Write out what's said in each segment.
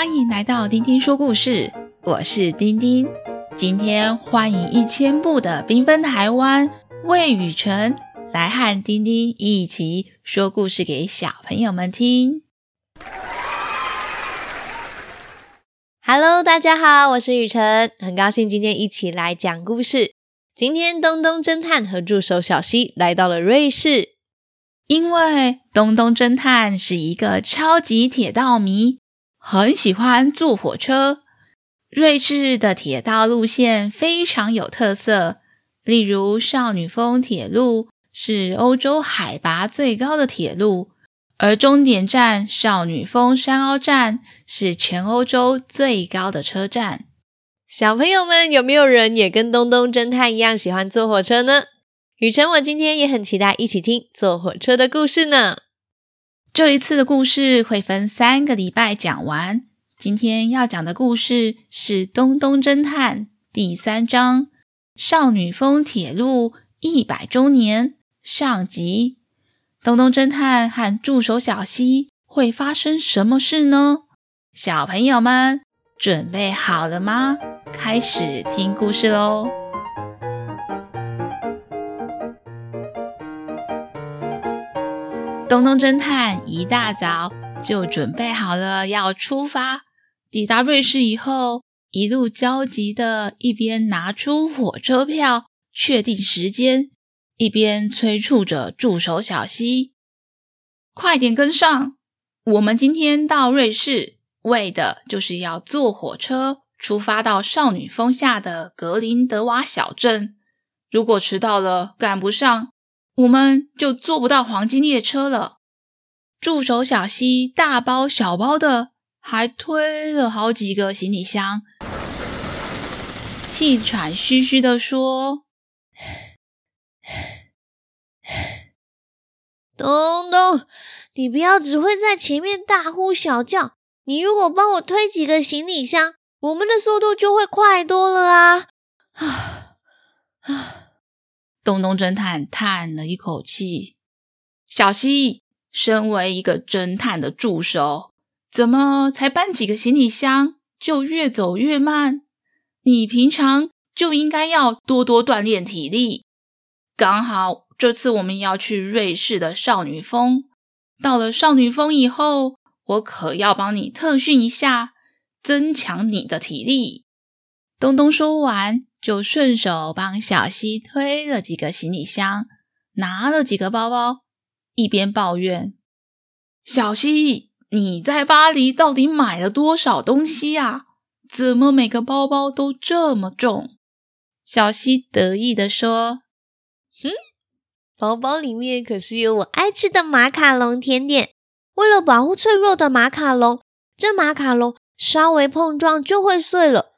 欢迎来到丁丁说故事，我是丁丁。今天欢迎一千步的缤纷台湾魏雨辰来和丁丁一起说故事给小朋友们听。Hello，大家好，我是雨辰，很高兴今天一起来讲故事。今天东东侦探和助手小西来到了瑞士，因为东东侦探是一个超级铁道迷。很喜欢坐火车。瑞士的铁道路线非常有特色，例如少女峰铁路是欧洲海拔最高的铁路，而终点站少女峰山凹站是全欧洲最高的车站。小朋友们，有没有人也跟东东侦探一样喜欢坐火车呢？雨辰，我今天也很期待一起听坐火车的故事呢。这一次的故事会分三个礼拜讲完。今天要讲的故事是《东东侦探》第三章《少女峰铁路一百周年》上集。东东侦探和助手小溪会发生什么事呢？小朋友们准备好了吗？开始听故事喽！东东侦探一大早就准备好了要出发。抵达瑞士以后，一路焦急的，一边拿出火车票确定时间，一边催促着助手小希：“快点跟上！我们今天到瑞士，为的就是要坐火车出发到少女峰下的格林德瓦小镇。如果迟到了，赶不上。”我们就坐不到黄金列车了。助手小西大包小包的，还推了好几个行李箱，气喘吁吁的说：“东东，你不要只会在前面大呼小叫。你如果帮我推几个行李箱，我们的速度就会快多了啊！”啊 啊！东东侦探叹了一口气：“小希，身为一个侦探的助手，怎么才搬几个行李箱就越走越慢？你平常就应该要多多锻炼体力。刚好这次我们要去瑞士的少女峰，到了少女峰以后，我可要帮你特训一下，增强你的体力。”东东说完。就顺手帮小希推了几个行李箱，拿了几个包包，一边抱怨：“小希，你在巴黎到底买了多少东西啊？怎么每个包包都这么重？”小希得意地说：“哼，包包里面可是有我爱吃的马卡龙甜点。为了保护脆弱的马卡龙，这马卡龙稍微碰撞就会碎了。”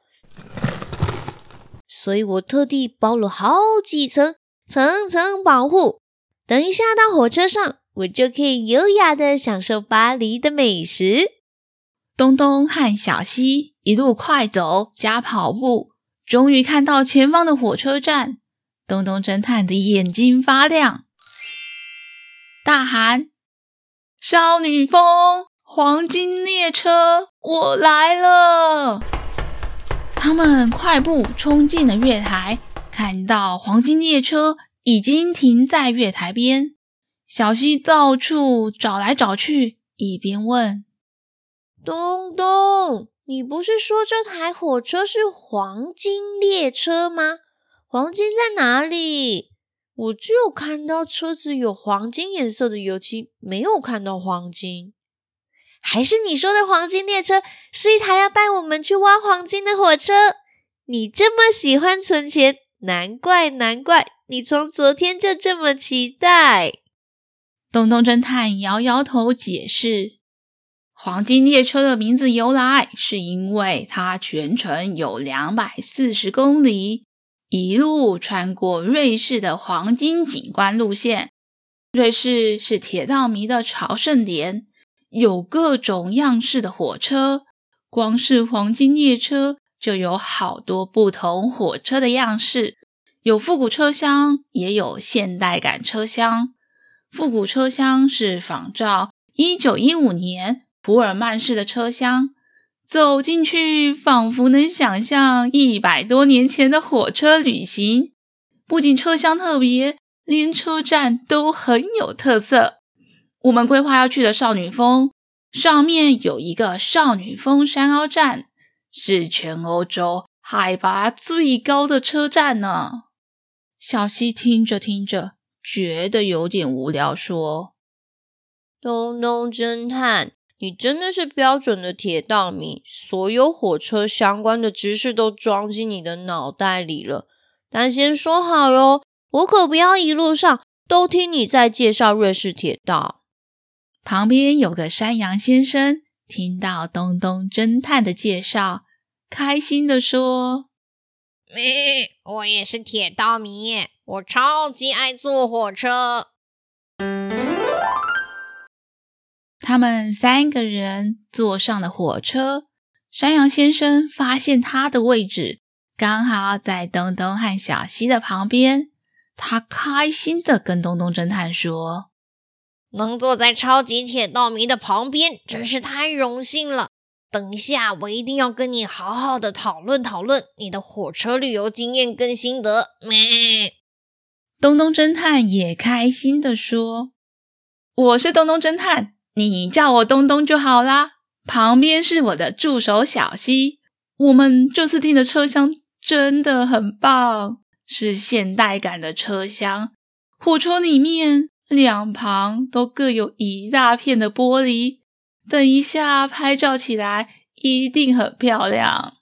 所以我特地包了好几层，层层保护。等一下到火车上，我就可以优雅的享受巴黎的美食。东东和小西一路快走加跑步，终于看到前方的火车站。东东侦探的眼睛发亮，大喊：“少女峰黄金列车，我来了！”他们快步冲进了月台，看到黄金列车已经停在月台边。小希到处找来找去，一边问：“东东，你不是说这台火车是黄金列车吗？黄金在哪里？我只有看到车子有黄金颜色的油漆，没有看到黄金。”还是你说的黄金列车是一台要带我们去挖黄金的火车？你这么喜欢存钱，难怪难怪，你从昨天就这么期待。东东侦探摇摇头解释：黄金列车的名字由来，是因为它全程有两百四十公里，一路穿过瑞士的黄金景观路线。瑞士是铁道迷的朝圣点。有各种样式的火车，光是黄金列车就有好多不同火车的样式，有复古车厢，也有现代感车厢。复古车厢是仿照一九一五年普尔曼式的车厢，走进去，仿佛能想象一百多年前的火车旅行。不仅车厢特别，连车站都很有特色。我们规划要去的少女峰上面有一个少女峰山凹站，是全欧洲海拔最高的车站呢。小溪听着听着，觉得有点无聊，说：“东东侦探。”你真的是标准的铁道迷，所有火车相关的知识都装进你的脑袋里了。但先说好哟，我可不要一路上都听你在介绍瑞士铁道。旁边有个山羊先生，听到东东侦探的介绍，开心地说：“咪，我也是铁道迷，我超级爱坐火车。”他们三个人坐上了火车，山羊先生发现他的位置刚好在东东和小西的旁边，他开心的跟东东侦探说：“能坐在超级铁道迷的旁边，真是太荣幸了。等一下，我一定要跟你好好的讨论讨论你的火车旅游经验跟心得。”咩，东东侦探也开心的说：“我是东东侦探。”你叫我东东就好啦。旁边是我的助手小西。我们这次订的车厢真的很棒，是现代感的车厢。火车里面两旁都各有一大片的玻璃，等一下拍照起来一定很漂亮。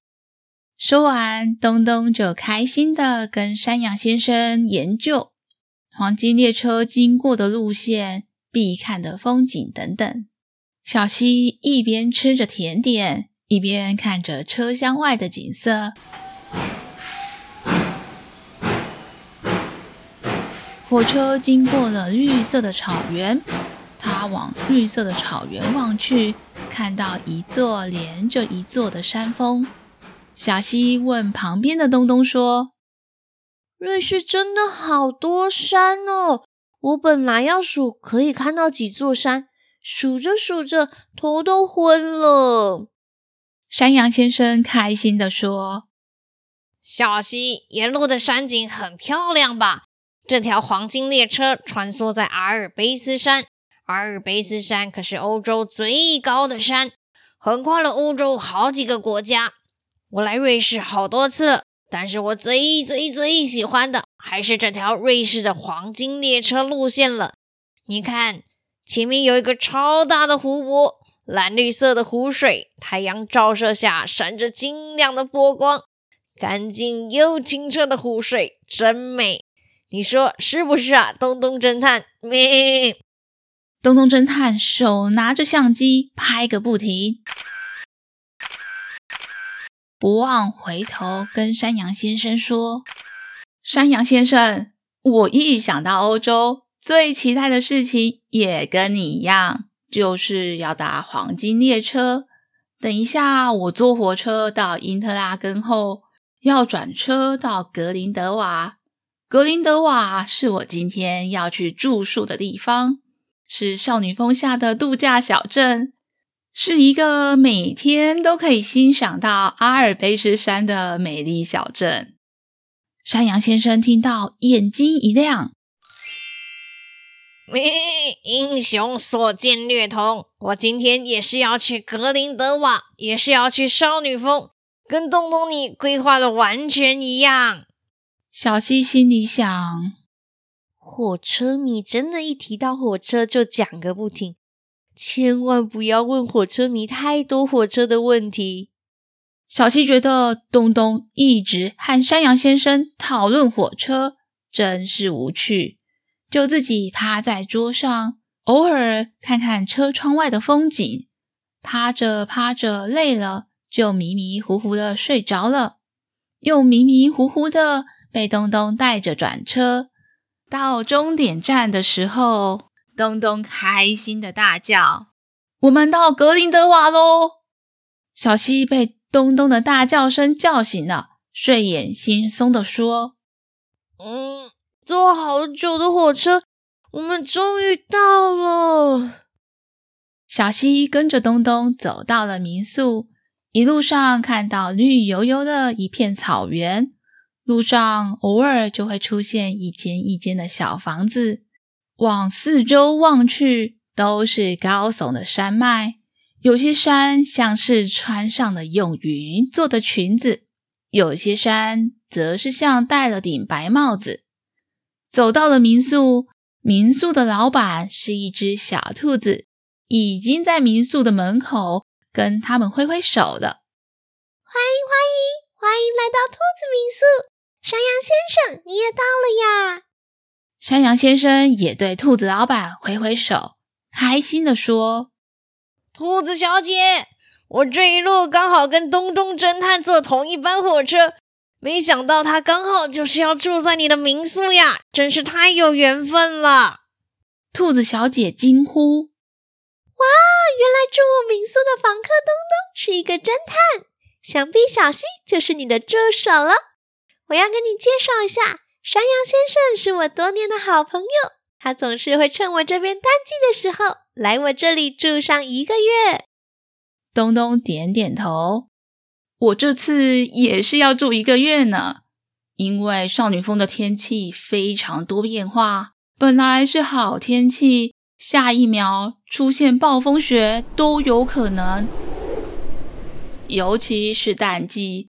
说完，东东就开心地跟山羊先生研究黄金列车经过的路线。必看的风景等等，小希一边吃着甜点，一边看着车厢外的景色。火车经过了绿色的草原，他往绿色的草原望去，看到一座连着一座的山峰。小溪问旁边的东东说：“瑞士真的好多山哦。”我本来要数可以看到几座山，数着数着头都昏了。山羊先生开心地说：“小溪，沿路的山景很漂亮吧？这条黄金列车穿梭在阿尔卑斯山，阿尔卑斯山可是欧洲最高的山，横跨了欧洲好几个国家。我来瑞士好多次了。”但是我最最最喜欢的还是这条瑞士的黄金列车路线了。你看，前面有一个超大的湖泊，蓝绿色的湖水，太阳照射下闪着晶亮的波光，干净又清澈的湖水真美。你说是不是啊，东东侦探？咩？东东侦探手拿着相机拍个不停。不忘回头跟山羊先生说：“山羊先生，我一想到欧洲，最期待的事情也跟你一样，就是要搭黄金列车。等一下，我坐火车到因特拉根后，要转车到格林德瓦。格林德瓦是我今天要去住宿的地方，是少女峰下的度假小镇。”是一个每天都可以欣赏到阿尔卑斯山的美丽小镇。山羊先生听到，眼睛一亮：“咩，英雄所见略同。我今天也是要去格林德瓦，也是要去少女峰，跟东东你规划的完全一样。”小希心里想：“火车迷真的，一提到火车就讲个不停。”千万不要问火车迷太多火车的问题。小希觉得东东一直和山羊先生讨论火车，真是无趣，就自己趴在桌上，偶尔看看车窗外的风景。趴着趴着累了，就迷迷糊糊的睡着了，又迷迷糊糊的被东东带着转车。到终点站的时候。东东开心的大叫：“我们到格林德瓦喽！”小希被东东的大叫声叫醒了，睡眼惺忪的说：“嗯，坐好久的火车，我们终于到了。”小希跟着东东走到了民宿，一路上看到绿油油的一片草原，路上偶尔就会出现一间一间的小房子。往四周望去，都是高耸的山脉。有些山像是穿上了用云做的裙子，有些山则是像戴了顶白帽子。走到了民宿，民宿的老板是一只小兔子，已经在民宿的门口。跟他们挥挥手了，欢迎欢迎欢迎来到兔子，山羊先生你也到了呀！山羊先生也对兔子老板挥挥手，开心地说：“兔子小姐，我这一路刚好跟东东侦探坐同一班火车，没想到他刚好就是要住在你的民宿呀，真是太有缘分了！”兔子小姐惊呼。哇！原来住我民宿的房客东东是一个侦探，想必小西就是你的助手了。我要跟你介绍一下，山羊先生是我多年的好朋友，他总是会趁我这边淡季的时候来我这里住上一个月。东东点点头，我这次也是要住一个月呢，因为少女峰的天气非常多变化，本来是好天气。下一秒出现暴风雪都有可能，尤其是淡季，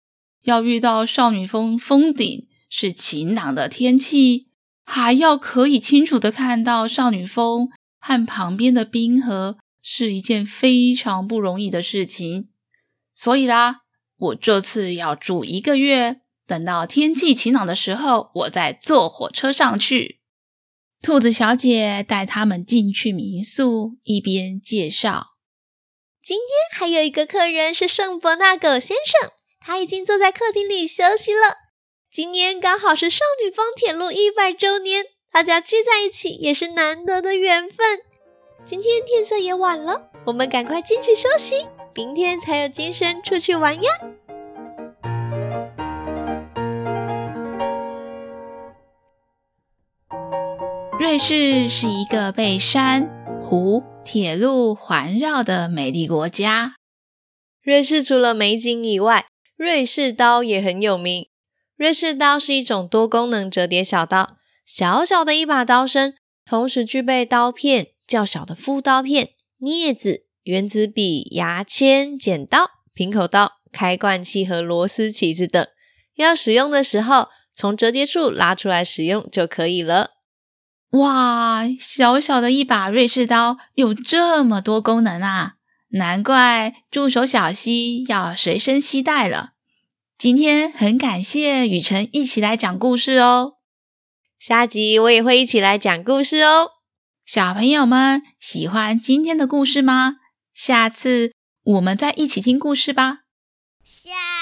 要遇到少女峰峰顶是晴朗的天气，还要可以清楚的看到少女峰和旁边的冰河，是一件非常不容易的事情。所以啦，我这次要住一个月，等到天气晴朗的时候，我再坐火车上去。兔子小姐带他们进去民宿，一边介绍：“今天还有一个客人是圣伯纳狗先生，他已经坐在客厅里休息了。今年刚好是少女峰铁路一百周年，大家聚在一起也是难得的缘分。今天天色也晚了，我们赶快进去休息，明天才有精神出去玩呀。”瑞士是一个被山、湖、铁路环绕的美丽国家。瑞士除了美景以外，瑞士刀也很有名。瑞士刀是一种多功能折叠小刀，小小的一把刀身，同时具备刀片、较小的副刀片、镊子、原子笔、牙签、剪刀、平口刀、开罐器和螺丝起子等。要使用的时候，从折叠处拉出来使用就可以了。哇，小小的一把瑞士刀有这么多功能啊！难怪助手小溪要随身携带了。今天很感谢雨辰一起来讲故事哦。下集我也会一起来讲故事哦。小朋友们喜欢今天的故事吗？下次我们再一起听故事吧。下。